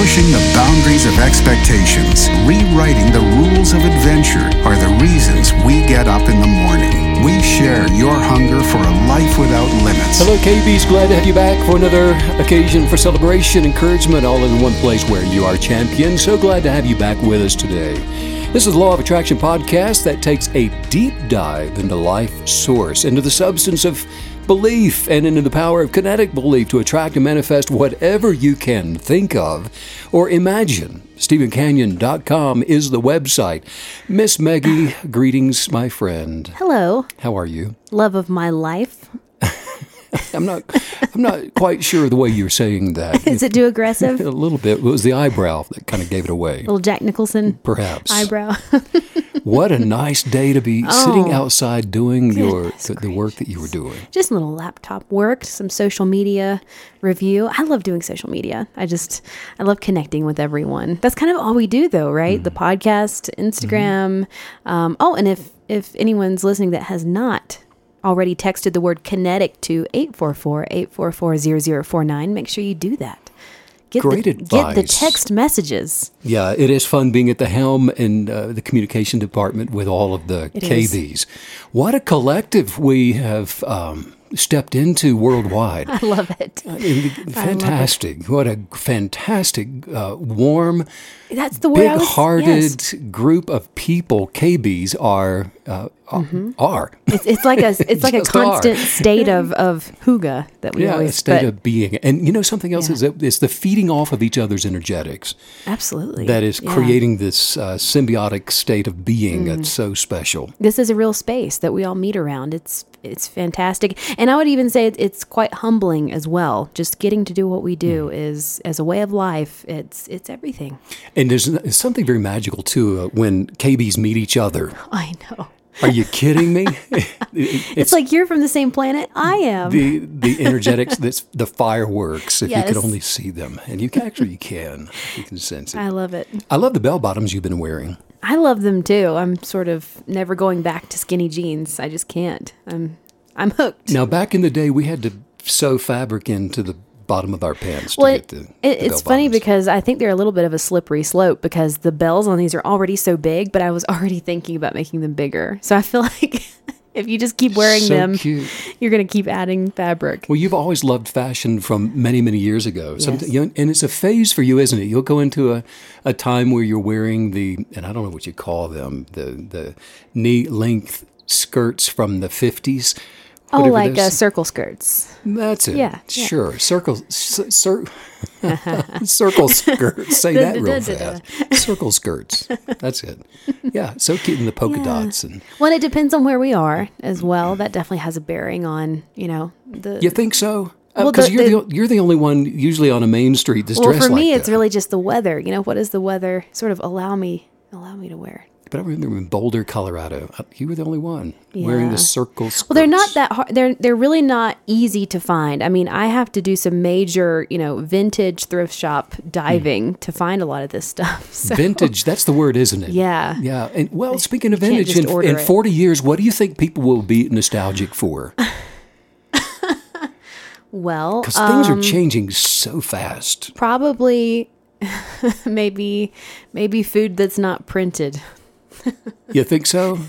pushing the boundaries of expectations, rewriting the rules of adventure are the reasons we get up in the morning. We share your hunger for a life without limits. Hello, KBs. Glad to have you back for another occasion for celebration, encouragement, all in one place where you are champion. So glad to have you back with us today. This is the Law of Attraction podcast that takes a deep dive into life source, into the substance of belief, and into the power of kinetic belief to attract and manifest whatever you can think of or imagine. StevenCanyon.com is the website. Miss Maggie, greetings, my friend. Hello, How are you? love of my life. I'm not. I'm not quite sure the way you're saying that. Is it too aggressive? a little bit. It was the eyebrow that kind of gave it away. Little Jack Nicholson Perhaps. eyebrow. What a nice day to be sitting Oh, outside doing your the, the work that you were doing. just a little laptop work, some social media review. I love doing social media. I just I love connecting with everyone. That's kind of all we do though, right? The podcast, Instagram. Um, oh, and if if anyone's listening that has not already texted the word kinetic to 844-844-0049, make sure you do that. Get Great the, Get the text messages. Yeah, it is fun being at the helm in uh, the communication department with all of the It is. KBs. What a collective we have um, stepped into worldwide. I love it. I mean, fantastic! What a fantastic, uh, warm, That's the word big-hearted yes. group of people. KBs are uh, are. It's, it's like a it's like a Just are. constant state of of huga that we Yeah, a always state but of being. And you know something else Yeah. is that it's the feeding off of each other's energetics absolutely that is Yeah. creating this uh, symbiotic state of being Mm. that's so special. This is a real space that we all meet around. It's it's fantastic, and I would even say it's quite humbling as well. Just getting to do what we do Mm. is as a way of life. It's it's everything. And there's something very magical too uh, when KBs meet each other. I know. Are you kidding me? It's, like you're from the same planet I am. the the energetics, this the fireworks. If you could only see them, and you can actually you can, you can sense it. I love it. I love the bell bottoms you've been wearing. I love them too. I'm sort of never going back to skinny jeans. I just can't. I'm I'm hooked. Now, back in the day, we had to sew fabric into the bottom of our pants to Well, get it, the. it- the it's funny bottoms. because I think they're a little bit of a slippery slope because the bells on these are already so big, but I was already thinking about making them bigger. So I feel like if you just keep wearing So them, cute. you're going to keep adding fabric. Well, you've always loved fashion from many, many years ago. Yes. you know, and it's a phase for you, isn't it? You'll go into a, a time where you're wearing the, and I don't know what you call them, the, the knee length skirts from the 50s. Oh, like uh, circle skirts. That's it. yeah, yeah. Sure. Circle, c- cir- circle skirts. Say that real fast. Circle skirts. That's it. Yeah. So cute in the polka dots. And Well, it depends on where we are as well. That definitely has a bearing on, you know, the. you think so? Well, Because the- you're the- the, you're the only one usually on a main street that's well, dressed for me, like it's that. really just the weather. You know, what does the weather sort of allow me allow me to wear? But I remember in Boulder, Colorado, uh, you were the only one wearing the circle skirts. Well, they're not that hard. They're they're really not easy to find. I mean, I have to do some major, you know, vintage thrift shop diving to find a lot of this stuff. So, vintage. That's the word, isn't it? Yeah. Yeah. And well, speaking of can't vintage, in, in it. 40 years, what do you think people will be nostalgic for? Well, Because things Um, are changing so fast. probably maybe maybe food that's not printed. You think so?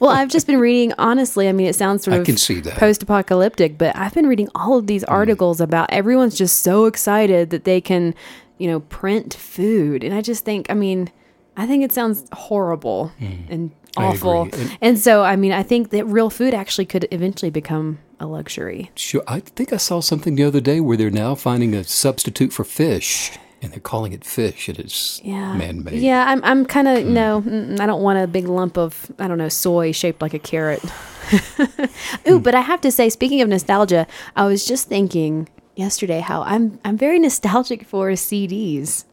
Well, I've just been reading. Honestly, I mean, it sounds sort I of can see that. post-apocalyptic, but I've been reading all of these Mm. articles about everyone's just so excited that they can, you know, print food, and I just think, I mean, I think it sounds horrible and Mm. I awful. And- and so I mean, I think that real food actually could eventually become a luxury. Sure. I think I saw something the other day where they're now finding a substitute for fish, and they're calling it fish, and it's Yeah, man-made. Yeah, I'm, I'm kind of no, mm, I don't want a big lump of I don't know soy shaped like a carrot. Ooh, but I have to say, speaking of nostalgia, I was just thinking yesterday how I'm I'm very nostalgic for CDs.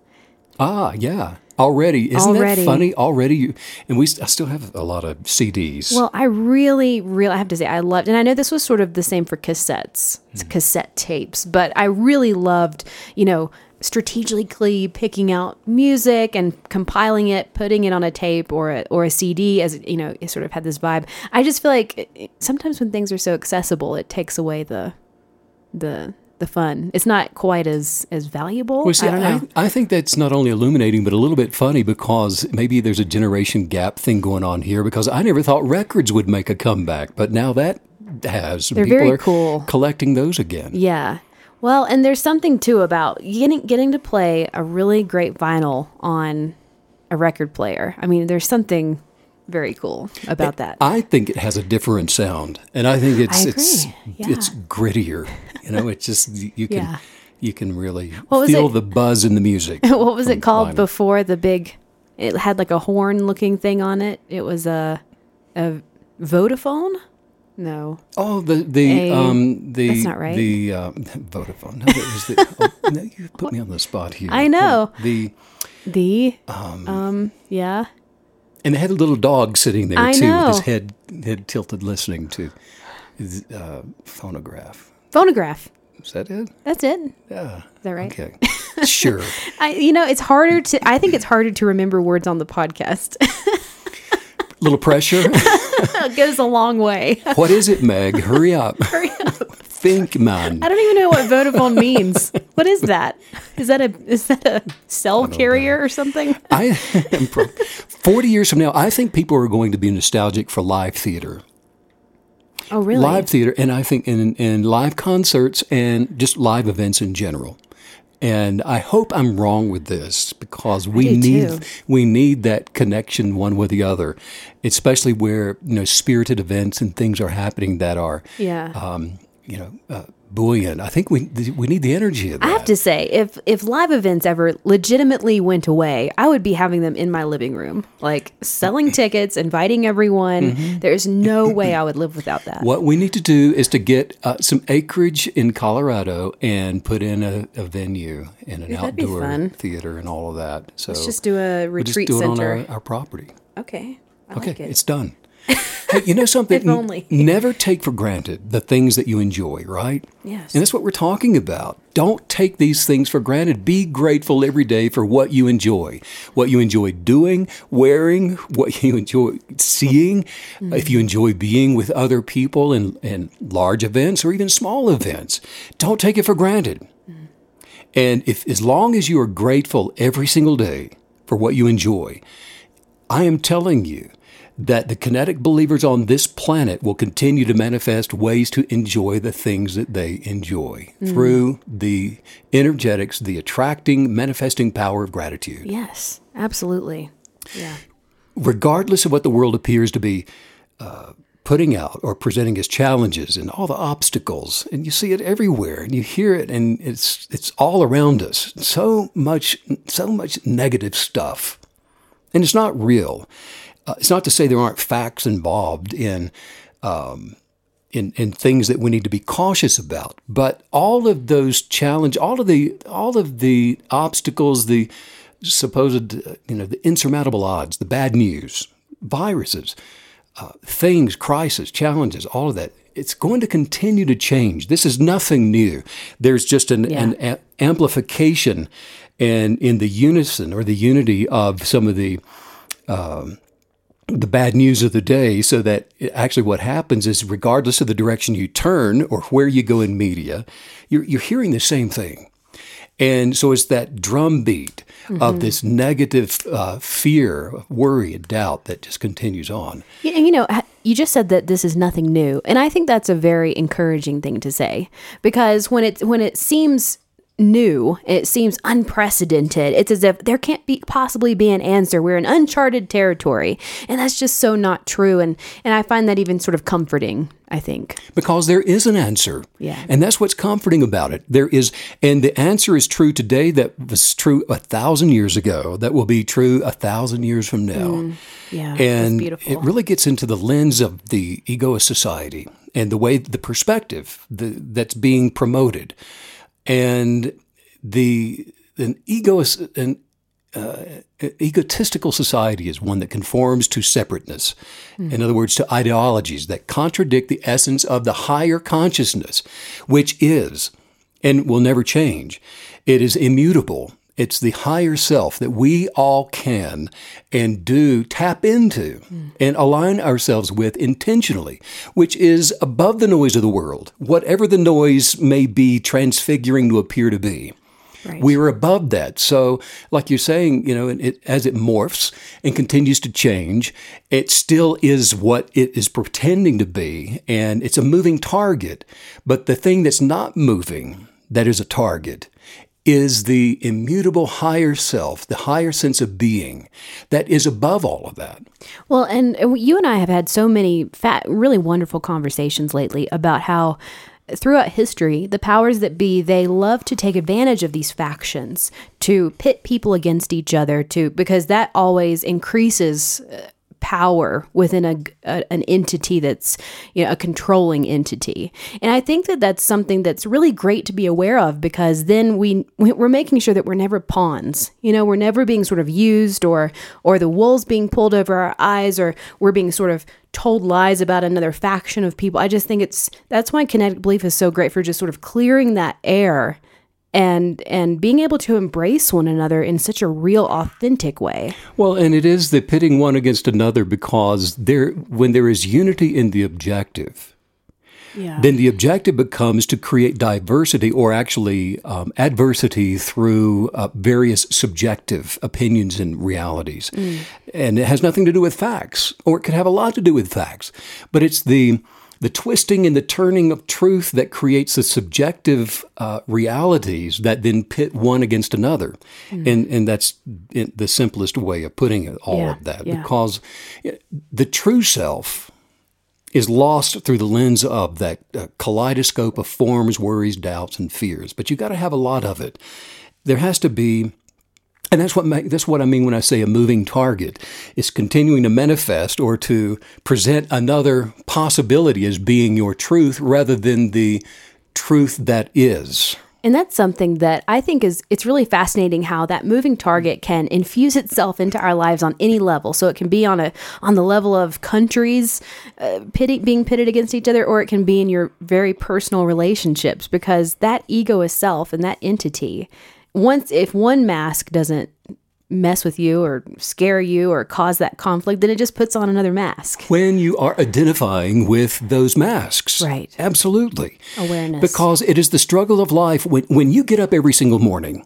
Ah, yeah. Already, isn't Already. that funny? Already, you, and we. I still have a lot of CDs. Well, I really, really, I have to say, I loved, and I know this was sort of the same for cassettes, it's cassette tapes, but I really loved, you know, strategically picking out music and compiling it, putting it on a tape or a, or a CD as, you know, it sort of had this vibe. I just feel like it- it- sometimes when things are so accessible, it takes away the, the, the fun. It's not quite as as valuable. Well, see, I don't know. I, I think that's not only illuminating, but a little bit funny because maybe there's a generation gap thing going on here. Because I never thought records would make a comeback, but now that has. They're People very are cool. Collecting those again. Yeah. Well, and there's something too about getting getting to play a really great vinyl on a record player. I mean, there's something very cool about that. I think it has a different sound, and I think it's I it's. Yeah. it's grittier. You know, it's just you can Yeah. you can really feel it? the buzz in the music. what was it called vinyl. before the big? It had like a horn looking thing on it. It was a a Vodafone. No, Oh, the the A- um the that's not right. the uh, Vodafone. No, that was the. oh, no, you put me on the spot here. I know. the the um, um yeah. and they had a little dog sitting there I too, with his head head tilted, listening to his uh, phonograph. Phonograph. Is that it? That's it. Yeah. Is that right? Okay. sure. I, you know, it's harder to. I think it's harder to remember words on the podcast. little pressure. goes a long way. what is it, Meg? Hurry up. Hurry up. Think, man. I don't even know what Vodafone means. What is that? Is that a is that a cell carrier or something? I am pro- 40 years from now, I think people are going to be nostalgic for live theater. Oh, really? Live theater, and I think in, in live concerts and just live events in general. And I hope I'm wrong with this because we need too. we need that connection one with the other, especially where you know spirited events and things are happening that are Yeah. um, you know uh, buoyant. I think we we need the energy of that. I have to say, if if live events ever legitimately went away, I would be having them in my living room, like selling tickets, inviting everyone. There's no way I would live without that. What we need to do is to get uh, some acreage in Colorado and put in a, a venue and an outdoor theater and all of that. So Let's just do a we'll just retreat do it center. on our, our property. okay. I Okay, like it. it's done. hey, you know something? Only. N- Never take for granted the things that you enjoy, right? Yes. And that's what we're talking about. Don't take these things for granted. Be grateful every day for what you enjoy, what you enjoy doing, wearing, what you enjoy seeing. Mm-hmm. If you enjoy being with other people in, in large events or even small events, don't take it for granted. Mm-hmm. And if as long as you are grateful every single day for what you enjoy, I am telling you that the kinetic believers on this planet will continue to manifest ways to enjoy the things that they enjoy through the energetics, the attracting, manifesting power of gratitude. yes, absolutely. Yeah. Regardless of what the world appears to be uh, putting out or presenting as challenges and all the obstacles, and you see it everywhere and you hear it, and it's it's all around us. So much, so much negative stuff and it's not real. Uh, it's not to say there aren't facts involved in, um, in in things that we need to be cautious about. But all of those challenge, all of the all of the obstacles, the supposed uh, you know the insurmountable odds, the bad news, viruses, uh, things, crisis, challenges, all of that. It's going to continue to change. This is nothing new. There's just an, an a- amplification and in the unison or the unity of some of the um, the bad news of the day so that actually what happens is regardless of the direction you turn or where you go in media you're, you're hearing the same thing. And so it's that drumbeat of this negative uh, fear worry and doubt that just continues on. Yeah, and you know, you just said that this is nothing new, and I think that's a very encouraging thing to say because when it when it seems new, it seems unprecedented. It's as if there can't be possibly be an answer. We're in uncharted territory, and that's just so not true. And and I find that even sort of comforting. I think. because there is an answer. Yeah. And that's what's comforting about it. There is, and the answer is true today that was true a thousand years ago, that will be true a thousand years from now. Mm. Yeah, and beautiful. it really gets into the lens of the egoist society and the way, the perspective the, that's being promoted. And the, an egoist, an uh, egotistical society is one that conforms to separateness. Hmm. In other words, to ideologies that contradict the essence of the higher consciousness, which is and will never change. It is immutable It's the higher self that we all can and do tap into and align ourselves with intentionally, which is above the noise of the world, whatever the noise may be transfiguring to appear to be. Right. We are above that. So, like you're saying, you know, it, as it morphs and continues to change, it still is what it is pretending to be, and it's a moving target. But the thing that's not moving, that is a target, is the immutable higher self, the higher sense of being that is above all of that. Well, and uh, you and I have had so many fat, really wonderful conversations lately about how throughout history, the powers that be, they love to take advantage of these factions to pit people against each other to because that always increases uh, power within a, a, an entity that's you know a controlling entity. And i think that that's something that's really great to be aware of because then we we're making sure that we're never pawns. You know we're never being sort of used or or the wool's being pulled over our eyes or we're being sort of told lies about another faction of people. I just think it's that's why kinetic belief is so great for just sort of clearing that air and and being able to embrace one another in such a real authentic way. Well, and it is the pitting one against another because there, when there is unity in the objective, yeah. then the objective becomes to create diversity or actually um, adversity through uh, various subjective opinions and realities. And it has nothing to do with facts, or it could have a lot to do with facts, but it's the the twisting and the turning of truth that creates the subjective uh, realities that then pit one against another. And, and that's the simplest way of putting it, all Yeah, of that. yeah. Because the true self is lost through the lens of that uh, kaleidoscope of forms, worries, doubts, and fears. But you got to have a lot of it. There has to be, and that's what that's what I mean when I say a moving target. It's continuing to manifest or to present another possibility as being your truth rather than the truth that is. And that's something that I think is it's really fascinating how that moving target can infuse itself into our lives on any level. So it can be on a on the level of countries uh, pitting, being pitted against each other, or it can be in your very personal relationships because that ego is self and that entity. Once if one mask doesn't mess with you or scare you or cause that conflict, then it just puts on another mask. When you are identifying with those masks. Right. Absolutely. Awareness. Because it is the struggle of life when, when you get up every single morning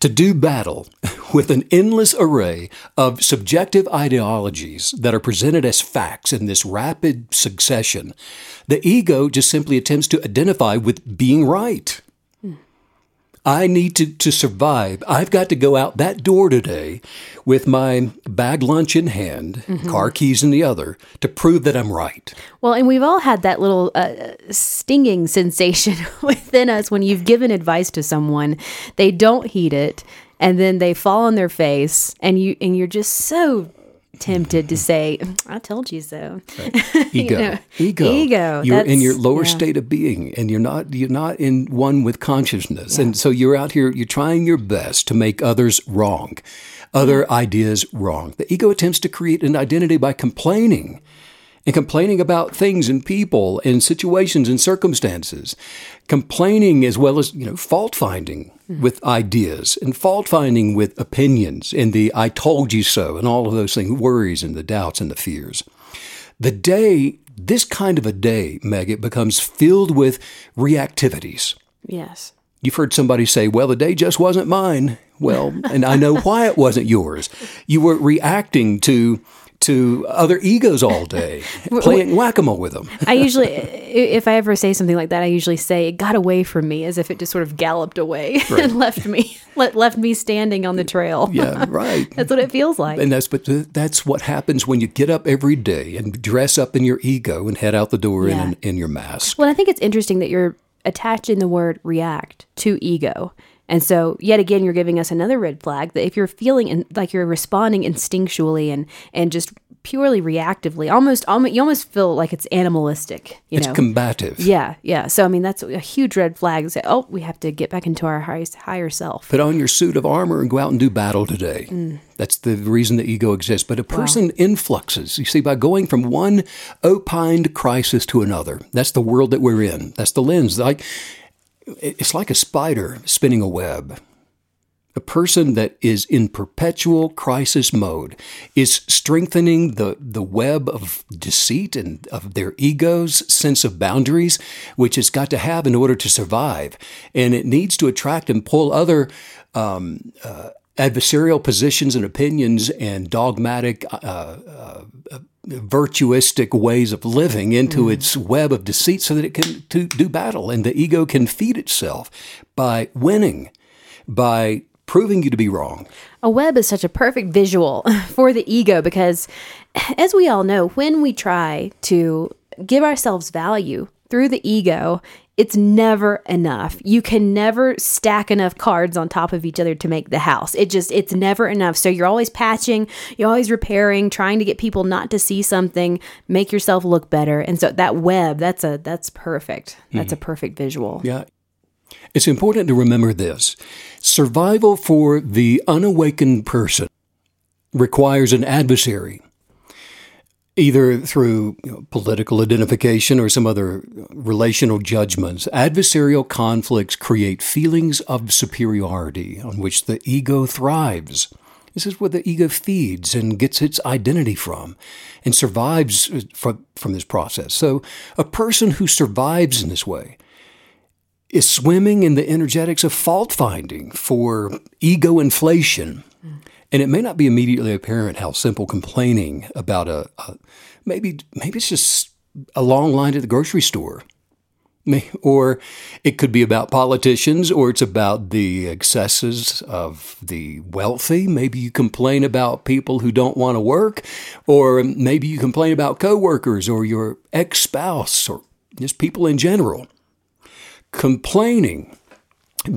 to do battle with an endless array of subjective ideologies that are presented as facts in this rapid succession, the ego just simply attempts to identify with being right. I need to, to survive. I've got to go out that door today with my bag lunch in hand, car keys in the other, to prove that I'm right. Well, and we've all had that little uh, stinging sensation within us when you've given advice to someone, they don't heed it, and then they fall on their face, and you and you're just so tempted to mm-hmm. say, "I told you so." ego. know, ego. ego, you're in your lower yeah. state of being and you're not you're not in one with consciousness. And so you're out here you're trying your best to make others wrong other mm-hmm. ideas wrong. The ego attempts to create an identity by complaining and complaining about things and people and situations and circumstances. Complaining as well as you know fault finding with ideas and fault finding with opinions and the i told you so and all of those things worries and the doubts and the fears the day, this kind of a day, Meg, it becomes filled with reactivities. Yes. You've heard somebody say, well, the day just wasn't mine. Well, and I know why it wasn't yours. You were reacting to to other egos all day, playing whack-a-mole with them. I usually, if I ever say something like that, I usually say it got away from me, as if it just sort of galloped away and left me, left me standing on the trail. Yeah, right. That's what it feels like. And that's but th- that's what happens when you get up every day and dress up in your ego and head out the door Yeah. in, in your mask. Well, I think it's interesting that you're attaching the word react to ego. And so, yet again, you're giving us another red flag that if you're feeling in, like you're responding instinctually and and just purely reactively, almost, almost you almost feel like it's animalistic. You It's know, combative. yeah, yeah. So I mean, that's a huge red flag. Say, oh, we have to get back into our high, higher self. Put on your suit of armor and go out and do battle today. Mm. That's the reason the ego exists. But a person influxes, you see, by going from one opined crisis to another. That's the world that we're in. That's the lens. Like it's like a spider spinning a web. a person that is in perpetual crisis mode is strengthening the, the web of deceit and of their ego's sense of boundaries, which it's got to have in order to survive. And it needs to attract and pull other um, uh, adversarial positions and opinions and dogmatic, uh, uh, virtuistic ways of living into mm. its web of deceit so that it can to do battle and the ego can feed itself by winning, by proving you to be wrong. A web is such a perfect visual for the ego because, as we all know, when we try to give ourselves value through the ego, it's never enough. You can never stack enough cards on top of each other to make the house. It just, it's never enough. So you're always patching, you're always repairing, trying to get people not to see something, make yourself look better. And so that web, that's a, that's perfect. That's mm. a perfect visual. Yeah. It's important to remember this survival for the unawakened person requires an adversary either through you know, political identification or some other uh, relational judgments, adversarial conflicts create feelings of superiority on which the ego thrives. This is where the ego feeds and gets its identity from and survives uh, from, from this process. So, a person who survives in this way is swimming in the energetics of fault finding for ego inflation mm. And it may not be immediately apparent how simple complaining about a, a maybe maybe it's just a long line at the grocery store. Or it could be about politicians, or it's about the excesses of the wealthy. Maybe you complain about people who don't want to work, or maybe you complain about coworkers or your ex spouse, or just people in general. Complaining,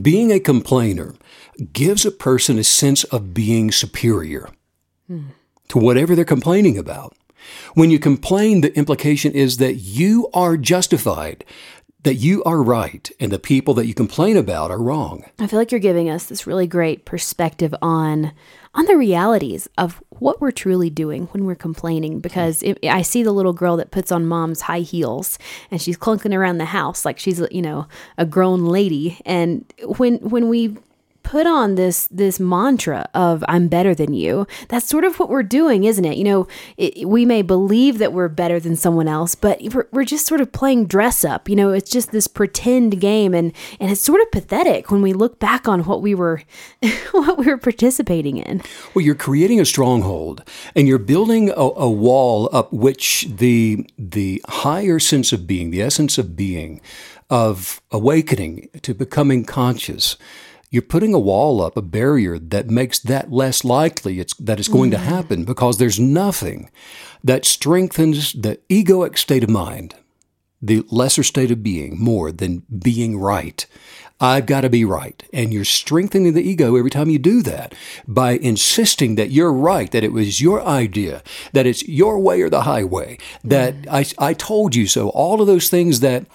being a complainer, gives a person a sense of being superior to whatever they're complaining about. When you complain, the implication is that you are justified, that you are right, and the people that you complain about are wrong. I feel like you're giving us this really great perspective on on the realities of what we're truly doing when we're complaining because it, I see the little girl that puts on mom's high heels and she's clunking around the house like she's you know a grown lady and when when we put on this this mantra of I'm better than you. That's sort of what we're doing, isn't it? You know, it, we may believe that we're better than someone else, but we're, we're just sort of playing dress up. You know, it's just this pretend game, and and it's sort of pathetic when we look back on what we were what we were participating in. Well, you're creating a stronghold, and you're building a, a wall up which the the higher sense of being, the essence of being, of awakening to becoming conscious you're putting a wall up, a barrier that makes that less likely it's, that it's going mm. to happen because there's nothing that strengthens the egoic state of mind, the lesser state of being, more than being right. I've got to be right. And you're strengthening the ego every time you do that by insisting that you're right, that it was your idea, that it's your way or the highway, that mm. I, I told you so. All of those things that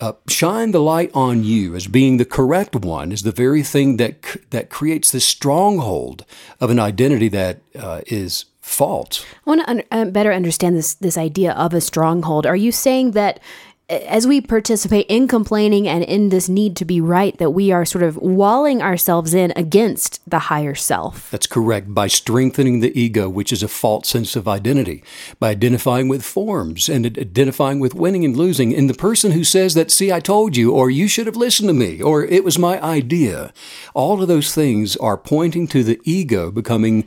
uh, shine the light on you as being the correct one is the very thing that that creates this stronghold of an identity that uh, is false. I want to un- uh, better understand this this idea of a stronghold. Are you saying that as we participate in complaining and in this need to be right, that we are sort of walling ourselves in against the higher self. That's correct. By strengthening the ego, which is a false sense of identity, by identifying with forms and identifying with winning and losing. And the person who says that, see, I told you, or you should have listened to me, or it was my idea, all of those things are pointing to the ego becoming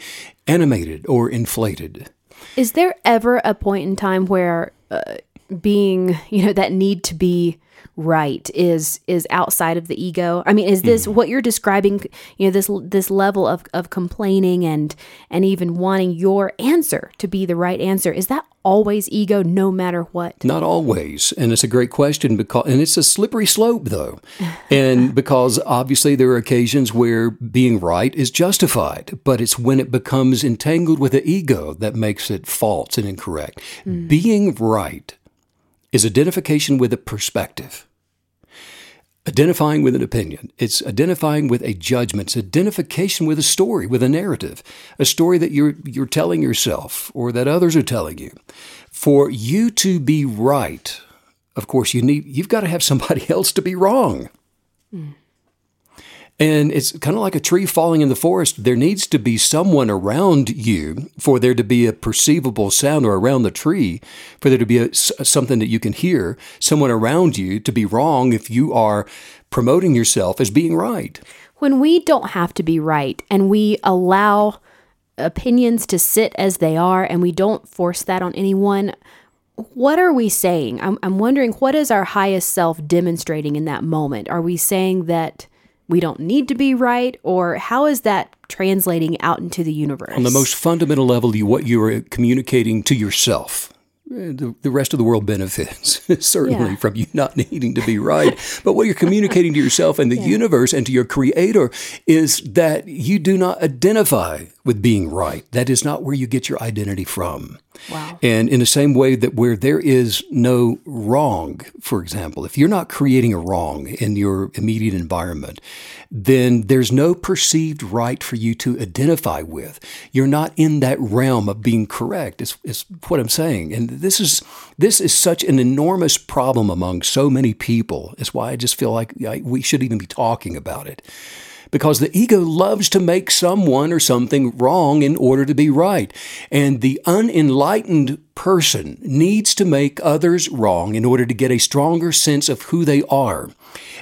animated or inflated. Is there ever a point in time where uh, being, you know, that need to be right is is outside of the ego. I mean is this mm-hmm. what you're describing you know this this level of of complaining and and even wanting your answer to be the right answer? Is that always ego no matter what? Not always. And it's a great question because and it's a slippery slope though. And because obviously there are occasions where being right is justified but it's when it becomes entangled with the ego that makes it false and incorrect. Mm. being right is identification with a perspective. Identifying with an opinion. It's identifying with a judgment. It's identification with a story, with a narrative, a story that you're, you're telling yourself or that others are telling you. For you to be right, of course, you need, you've got to have somebody else to be wrong. Mm. And it's kind of like a tree falling in the forest. There needs to be someone around you for there to be a perceivable sound or around the tree, for there to be a, something that you can hear, someone around you to be wrong if you are promoting yourself as being right. When we don't have to be right and we allow opinions to sit as they are and we don't force that on anyone, what are we saying? I'm, I'm wondering what is our highest self demonstrating in that moment? Are we saying that we don't need to be right, or how is that translating out into the universe? On the most fundamental level, you, what you are communicating to yourself. Eh, the, the rest of the world benefits certainly Yeah. from you not needing to be right. but what you're communicating to yourself and the universe and to your creator is that you do not identify with being right. That is not where you get your identity from. Wow. And in the same way that where there is no wrong, for example, if you're not creating a wrong in your immediate environment, then there's no perceived right for you to identify with. You're not in that realm of being correct. Is, is what I'm saying. And this is this is such an enormous problem among so many people. It's why I just feel like I, we should even be talking about it because the ego loves to make someone or something wrong in order to be right. And the unenlightened person needs to make others wrong in order to get a stronger sense of who they are.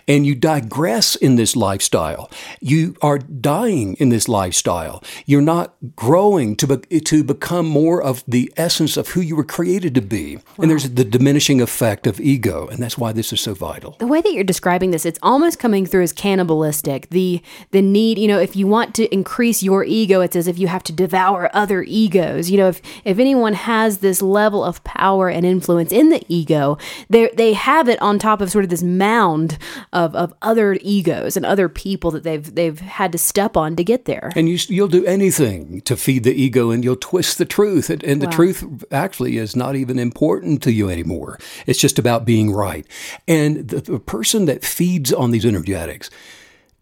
And you digress in this lifestyle. You are dying in this lifestyle. You're not growing to, be, to become more of the essence of who you were created to be. And there's the diminishing effect of ego. And that's why this is so vital. the way that you're describing this, it's almost coming through as cannibalistic. The the need, you know, if you want to increase your ego, it's as if you have to devour other egos. You know, if if anyone has this level of power and influence in the ego, they they have it on top of sort of this mound of, of other egos and other people that they've they've had to step on to get there. And you, you'll do anything to feed the ego and you'll twist the truth. And, and the Wow. truth actually is not even important to you anymore. It's just about being right. And the, the person that feeds on these energetics,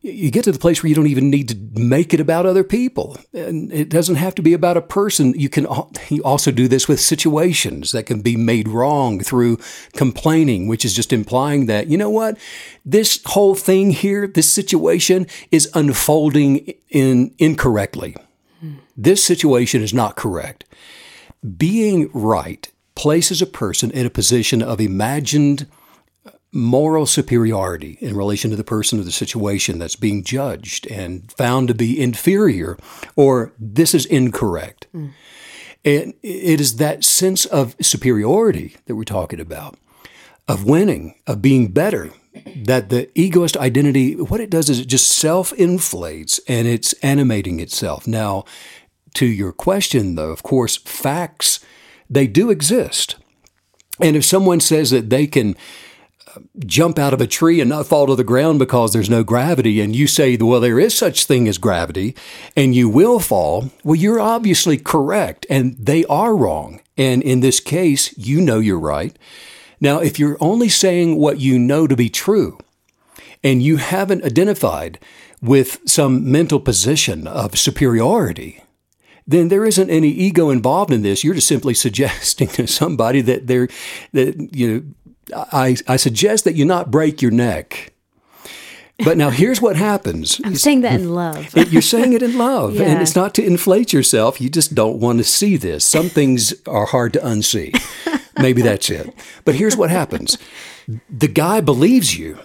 you get to the place where you don't even need to make it about other people. And it doesn't have to be about a person. You can you also do this with situations that can be made wrong through complaining, which is just implying that, you know what, this whole thing here, this situation is unfolding in incorrectly. This situation is not correct. Being right places a person in a position of imagined moral superiority in relation to the person or the situation that's being judged and found to be inferior or this is incorrect. Mm. And it is that sense of superiority that we're talking about, of winning, of being better, that the egoist identity, what it does is it just self inflates and it's animating itself. Now, to your question, though, of course, facts, they do exist. And if someone says that they can jump out of a tree and not fall to the ground because there's no gravity, and you say, well, there is such thing as gravity, and you will fall, well, you're obviously correct, and they are wrong. And in this case, you know you're right. Now, if you're only saying what you know to be true, and you haven't identified with some mental position of superiority, then there isn't any ego involved in this. You're just simply suggesting to somebody that they're that you know. I, I suggest that you not break your neck. But now here's what happens. I'm saying that in love. You're saying it in love, Yeah. and it's not to inflate yourself. You just don't want to see this. Some things are hard to unsee. Maybe that's it. But here's what happens the guy believes you.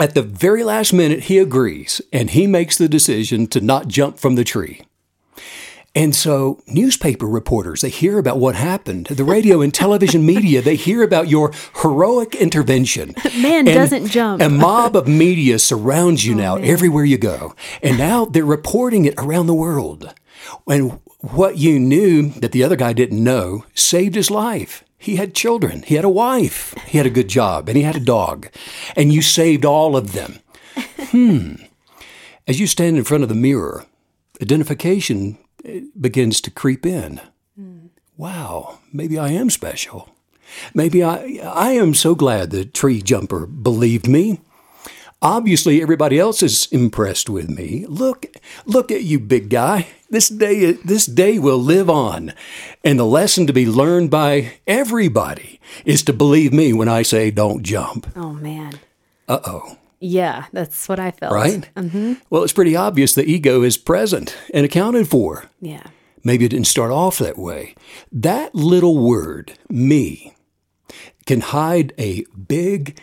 At the very last minute, he agrees and he makes the decision to not jump from the tree. And so, newspaper reporters, they hear about what happened. The radio and television media, they hear about your heroic intervention. Man doesn't jump. A mob of media surrounds you now everywhere you go. And now they're reporting it around the world. And what you knew that the other guy didn't know saved his life. He had children, he had a wife, he had a good job, and he had a dog. And you saved all of them. Hmm. As you stand in front of the mirror, identification begins to creep in. Wow, maybe I am special. Maybe I, I am so glad the tree jumper believed me. Obviously, everybody else is impressed with me. Look, look at you, big guy. This day, this day will live on. And the lesson to be learned by everybody is to believe me when I say don't jump. oh man. Uh oh. Yeah, that's what I felt. right? Mm-hmm. Well, it's pretty obvious the ego is present and accounted for. Yeah. Maybe it didn't start off that way. That little word, me, can hide a big,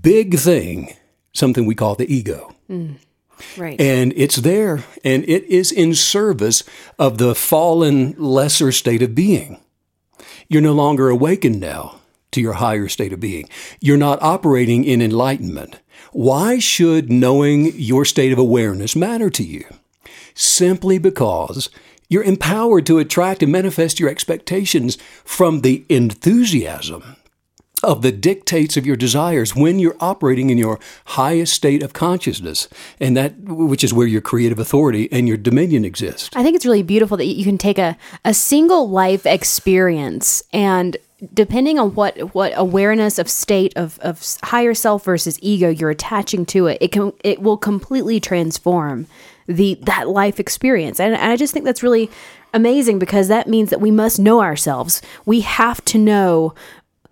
big thing, something we call the ego. Right. And it's there, and it is in service of the fallen, lesser state of being. You're no longer awakened now to your higher state of being. You're not operating in enlightenment. Why should knowing your state of awareness matter to you? Simply because you're empowered to attract and manifest your expectations from the enthusiasm of the dictates of your desires when you're operating in your highest state of consciousness and that which is where your creative authority and your dominion exist I think it's really beautiful that you can take a, a single life experience and depending on what what awareness of state of, of higher self versus ego you're attaching to it, it can it will completely transform the that life experience. And, and I just think that's really amazing because that means that we must know ourselves. We have to know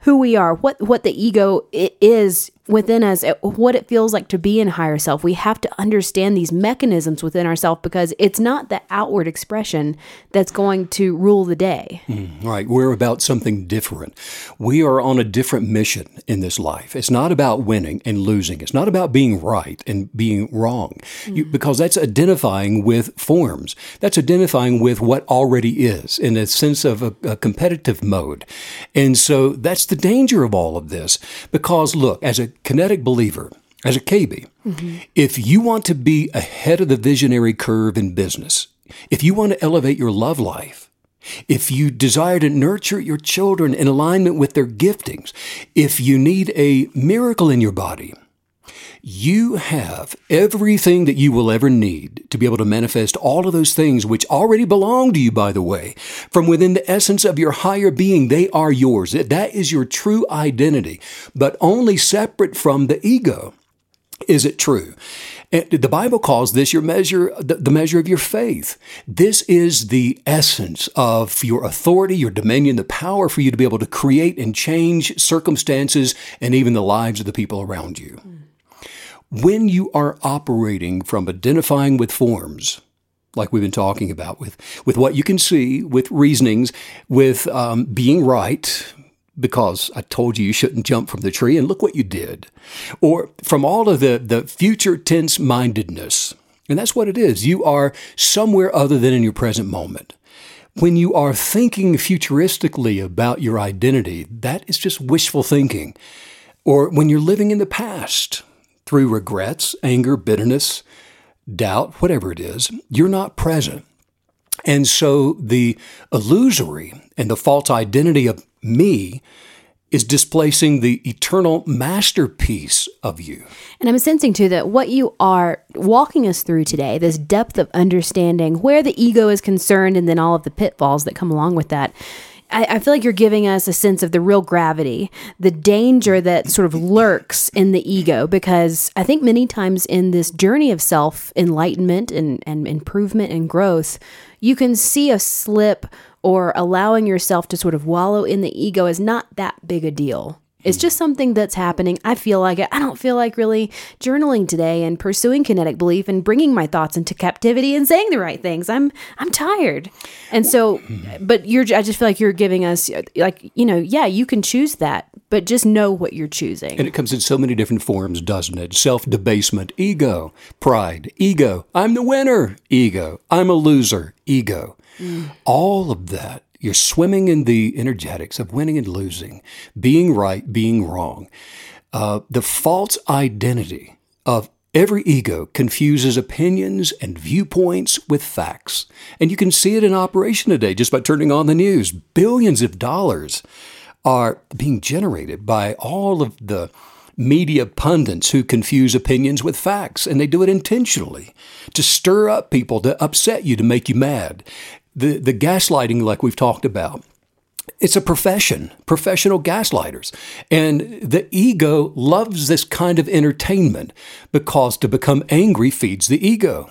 who we are, what what the ego is within us, what it feels like to be in higher self. We have to understand these mechanisms within ourselves because it's not the outward expression that's going to rule the day. Mm, right. We're about something different. We are on a different mission in this life. It's not about winning and losing. It's not about being right and being wrong, you, mm. because that's identifying with forms. That's identifying with what already is in a sense of a, a competitive mode. And so that's the danger of all of this. Because look, as a kinetic believer, as a KB, if you want to be ahead of the visionary curve in business, if you want to elevate your love life, if you desire to nurture your children in alignment with their giftings, if you need a miracle in your body, you have everything that you will ever need to be able to manifest all of those things which already belong to you, by the way, from within the essence of your higher being. They are yours. That is your true identity, but only separate from the ego. Is it true? The Bible calls this your measure, the measure of your faith. This is the essence of your authority, your dominion, the power for you to be able to create and change circumstances and even the lives of the people around you. When you are operating from identifying with forms, like we've been talking about, with, with what you can see, with reasonings, with um, being right, because I told you you shouldn't jump from the tree, and look what you did. Or from all of the, the future tense mindedness. And that's what it is. You are somewhere other than in your present moment. When you are thinking futuristically about your identity, that is just wishful thinking. Or when you're living in the past through regrets, anger, bitterness, doubt, whatever it is, you're not present. And so the illusory and the false identity of me is displacing the eternal masterpiece of you. And I'm sensing too that what you are walking us through today, this depth of understanding where the ego is concerned and then all of the pitfalls that come along with that. I, I feel like you're giving us a sense of the real gravity, the danger that sort of lurks in the ego, because I think many times in this journey of self enlightenment and, and improvement and growth, you can see a slip or allowing yourself to sort of wallow in the ego is not that big a deal. It's just something that's happening. I feel like it. I don't feel like really journaling today and pursuing kinetic belief and bringing my thoughts into captivity and saying the right things. I'm I'm tired. And so but you're I just feel like you're giving us like, you know, yeah, you can choose that, but just know what you're choosing. And it comes in so many different forms, doesn't it? Self debasement, ego, pride, ego. I'm the winner, ego. I'm a loser, ego. Mm. All of that. You're swimming in the energetics of winning and losing, being right, being wrong. Uh, the false identity of every ego confuses opinions and viewpoints with facts. And you can see it in operation today just by turning on the news. Billions of dollars are being generated by all of the media pundits who confuse opinions with facts, and they do it intentionally to stir up people, to upset you, to make you mad. The, the gaslighting, like we've talked about, it's a profession, professional gaslighters. And the ego loves this kind of entertainment because to become angry feeds the ego.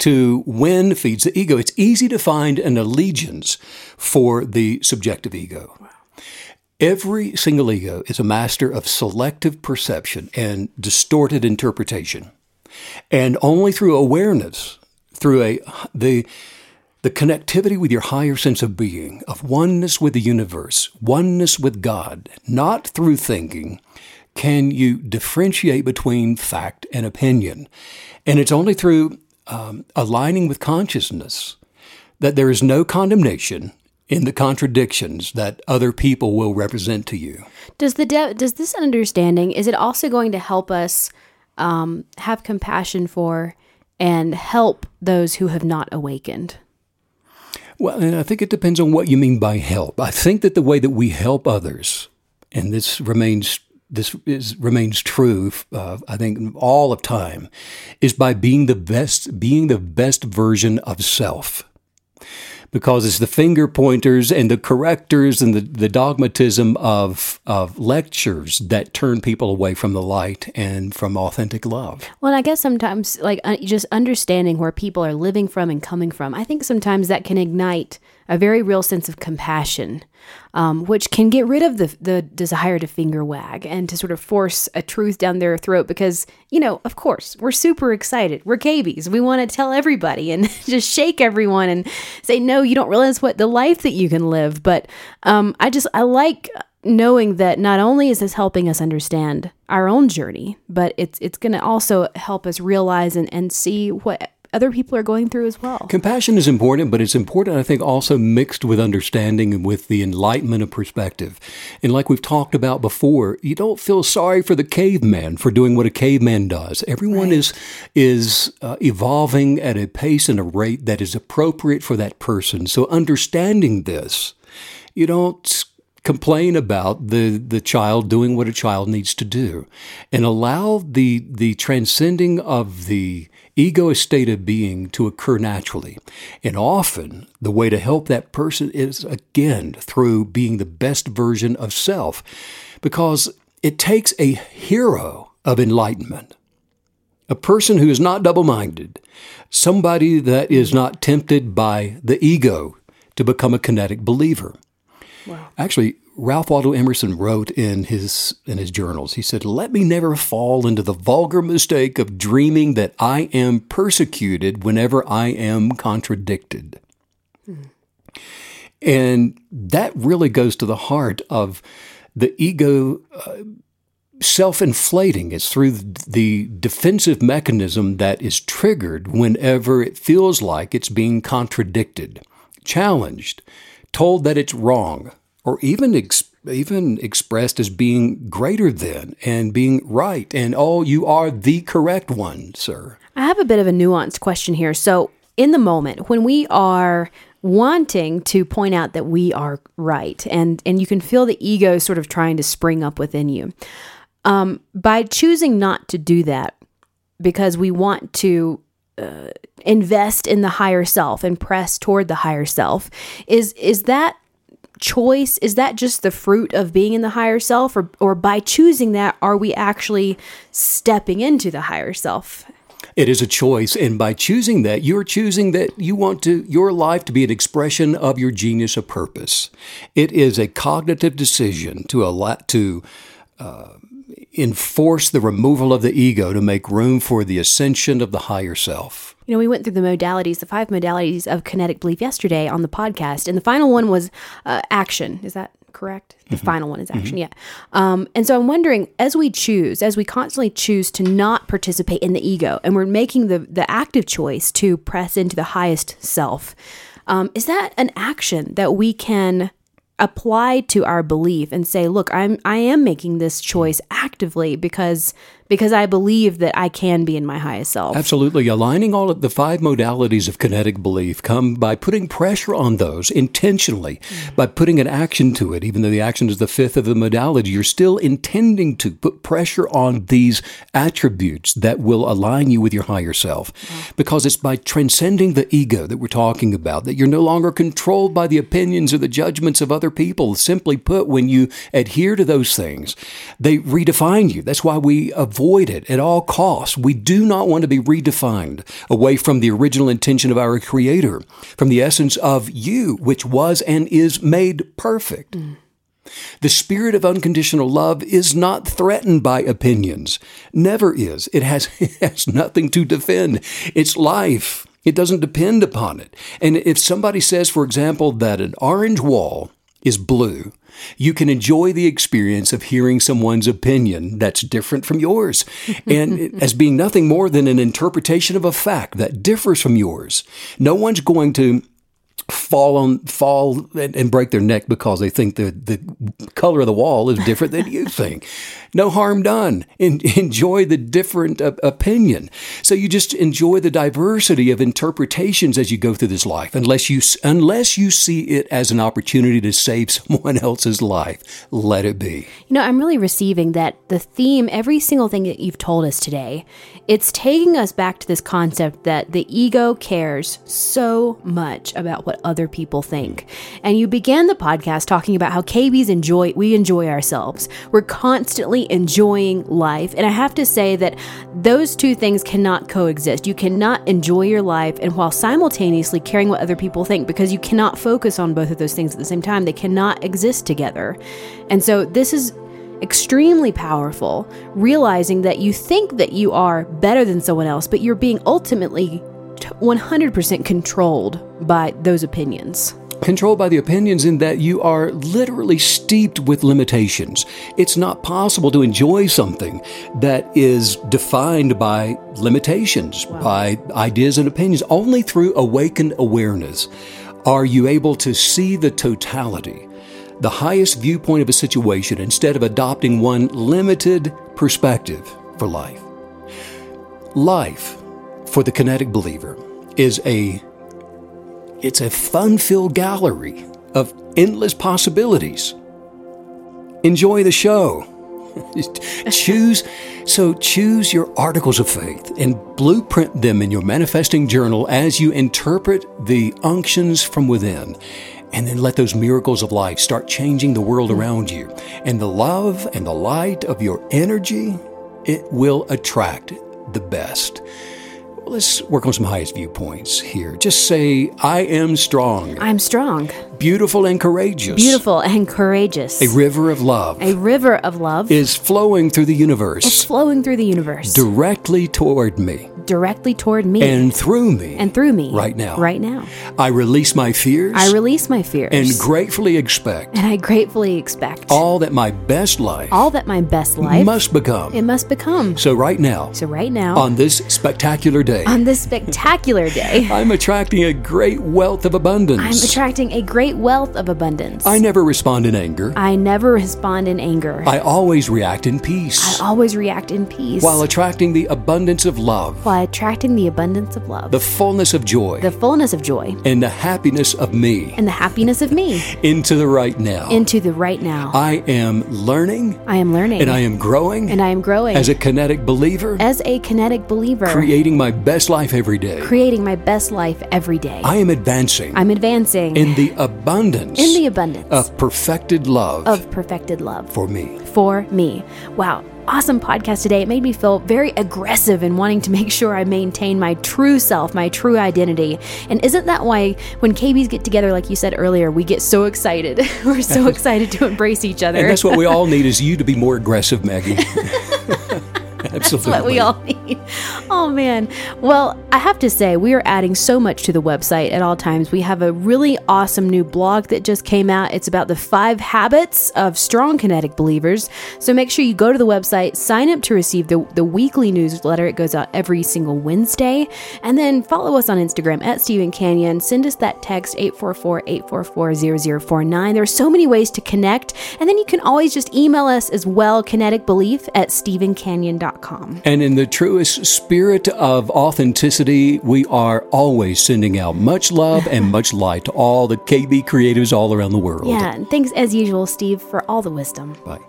To win feeds the ego. It's easy to find an allegiance for the subjective ego. Every single ego is a master of selective perception and distorted interpretation. And only through awareness, through a the the connectivity with your higher sense of being, of oneness with the universe, oneness with God, not through thinking, can you differentiate between fact and opinion. And it's only through um, aligning with consciousness that there is no condemnation in the contradictions that other people will represent to you. Does the de- does this understanding is it also going to help us um, have compassion for and help those who have not awakened? Well, and I think it depends on what you mean by help. I think that the way that we help others, and this remains this is remains true. Uh, I think all of time, is by being the best, being the best version of self because it's the finger pointers and the correctors and the, the dogmatism of, of lectures that turn people away from the light and from authentic love. Well, I guess sometimes, like, just understanding where people are living from and coming from, I think sometimes that can ignite a very real sense of compassion, um, which can get rid of the, the desire to finger wag and to sort of force a truth down their throat because, you know, of course, we're super excited. We're KBs. We want to tell everybody and just shake everyone and say, no, you don't realize what the life that you can live. But um, I just, I like knowing that not only is this helping us understand our own journey, but it's it's going to also help us realize and, and see what other people are going through as well. Compassion is important, but it's important, I think, also mixed with understanding and with the enlightenment of perspective. And like we've talked about before, you don't feel sorry for the caveman for doing what a caveman does. Everyone right. is is uh, evolving at a pace and a rate that is appropriate for that person. So understanding this, you don't complain about the, the child doing what a child needs to do and allow the the transcending of the ego is state of being to occur naturally. And often the way to help that person is again through being the best version of self because it takes a hero of enlightenment, a person who is not double minded, somebody that is not tempted by the ego to become a kinetic believer. Wow. Actually, Ralph Waldo Emerson wrote in his in his journals. He said, "Let me never fall into the vulgar mistake of dreaming that I am persecuted whenever I am contradicted." Hmm. And that really goes to the heart of the ego uh, self-inflating. It's through the defensive mechanism that is triggered whenever it feels like it's being contradicted, challenged, told that it's wrong or even ex- even expressed as being greater than and being right and oh you are the correct one sir. I have a bit of a nuanced question here. So in the moment when we are wanting to point out that we are right and and you can feel the ego sort of trying to spring up within you um, by choosing not to do that because we want to uh, invest in the higher self and press toward the higher self. Is is that choice is that just the fruit of being in the higher self? Or or by choosing that are we actually stepping into the higher self? It is a choice and by choosing that you're choosing that you want to your life to be an expression of your genius of purpose. It is a cognitive decision to allow to uh, enforce the removal of the ego to make room for the ascension of the higher self you know, we went through the modalities, the five modalities of kinetic belief yesterday on the podcast, and the final one was uh, action. Is that correct? The mm-hmm. final one is action, mm-hmm. yeah. Um, and so I'm wondering, as we choose, as we constantly choose to not participate in the ego, and we're making the the active choice to press into the highest self, um, is that an action that we can apply to our belief and say, look, I'm I am making this choice actively because because I believe that I can be in my highest self. Absolutely. Aligning all of the five modalities of kinetic belief come by putting pressure on those intentionally, mm-hmm. by putting an action to it. Even though the action is the fifth of the modality, you're still intending to put pressure on these attributes that will align you with your higher self. Mm-hmm. Because it's by transcending the ego that we're talking about that you're no longer controlled by the opinions or the judgments of other people. Simply put, when you adhere to those things, they redefine you. That's why we avoid it at all costs. We do not want to be redefined away from the original intention of our Creator, from the essence of you, which was and is made perfect. Mm. The spirit of unconditional love is not threatened by opinions. Never is. It has, it has nothing to defend. It's life. It doesn't depend upon it. And if somebody says, for example, that an orange wall is blue, you can enjoy the experience of hearing someone's opinion that's different from yours and as being nothing more than an interpretation of a fact that differs from yours. No one's going to fall on fall and, and, break their neck because they think the the color of the wall is different than you think. No harm done. En- enjoy the different uh, opinion. So you just enjoy the diversity of interpretations as you go through this life. Unless you unless you see it as an opportunity to save someone else's life, let it be. You know, I'm really receiving that the theme, every single thing that you've told us today, it's taking us back to this concept that the ego cares so much about what other people think. And you began the podcast talking about how KBs enjoy we enjoy ourselves. We're constantly enjoying life. And I have to say that those two things cannot coexist. You cannot enjoy your life and while simultaneously caring what other people think because you cannot focus on both of those things at the same time. They cannot exist together. And so this is extremely powerful, realizing that you think that you are better than someone else, but you're being ultimately 100% controlled by those opinions controlled by the opinions in that you are literally steeped with limitations. It's not possible to enjoy something that is defined by limitations, wow. by ideas and opinions. Only through awakened awareness are you able to see the totality, the highest viewpoint of a situation, instead of adopting one limited perspective for life. Life, for the kinetic believer, is a it's a fun filled gallery of endless possibilities. Enjoy the show. choose so choose your articles of faith and blueprint them in your manifesting journal as you interpret the unctions from within and then let those miracles of life start changing the world around you and the love and the light of your energy it will attract the best let's work on some highest viewpoints here. Just say, I am strong. I'm strong. Beautiful and courageous. Beautiful and courageous. A river of love. A river of love is flowing through the universe. It's flowing through the universe. Directly toward me directly toward me and through me and through me right now. Right now. I release my fears. I release my fears and gratefully expect. And I gratefully expect all that my best life. All that my best life must become. It must become. So right now. So right now. On this spectacular day. On this spectacular day. I'm attracting a great wealth of abundance. I'm attracting a great wealth of abundance. I never respond in anger. I never respond in anger. I always react in peace. I always react in peace. While attracting the abundance of love. While attracting the abundance of love, the fullness of joy, the fullness of joy, and the happiness of me, and the happiness of me, into the right now. Into the right now. I am learning. I am learning. And I am growing. And I am growing. As a kinetic believer. As a kinetic believer. Creating my best life every day. Creating my best life every day. I am advancing. I'm advancing. In the abundance. In the abundance. Of perfected love. Of perfected love. For me. For me. Wow awesome podcast today. It made me feel very aggressive in wanting to make sure I maintain my true self, my true identity. And isn't that why when KBs get together, like you said earlier, we get so excited? We're so excited to embrace each other. And that's what we all need is you to be more aggressive, Maggie. Absolutely. That's what we all need. Oh, man. Well, I have to say, we are adding so much to the website at all times. We have a really awesome new blog that just came out. It's about the five habits of strong kinetic believers. So make sure you go to the website, sign up to receive the, the weekly newsletter. It goes out every single Wednesday. And then follow us on Instagram at Steven Canyon. Send us that text 844 844 0049. There are so many ways to connect. And then you can always just email us as well, kineticbelief at stevencanyon.com. And in the truest spirit of authenticity, we are always sending out much love and much light to all the KB creatives all around the world. Yeah, and thanks as usual, Steve, for all the wisdom. Bye.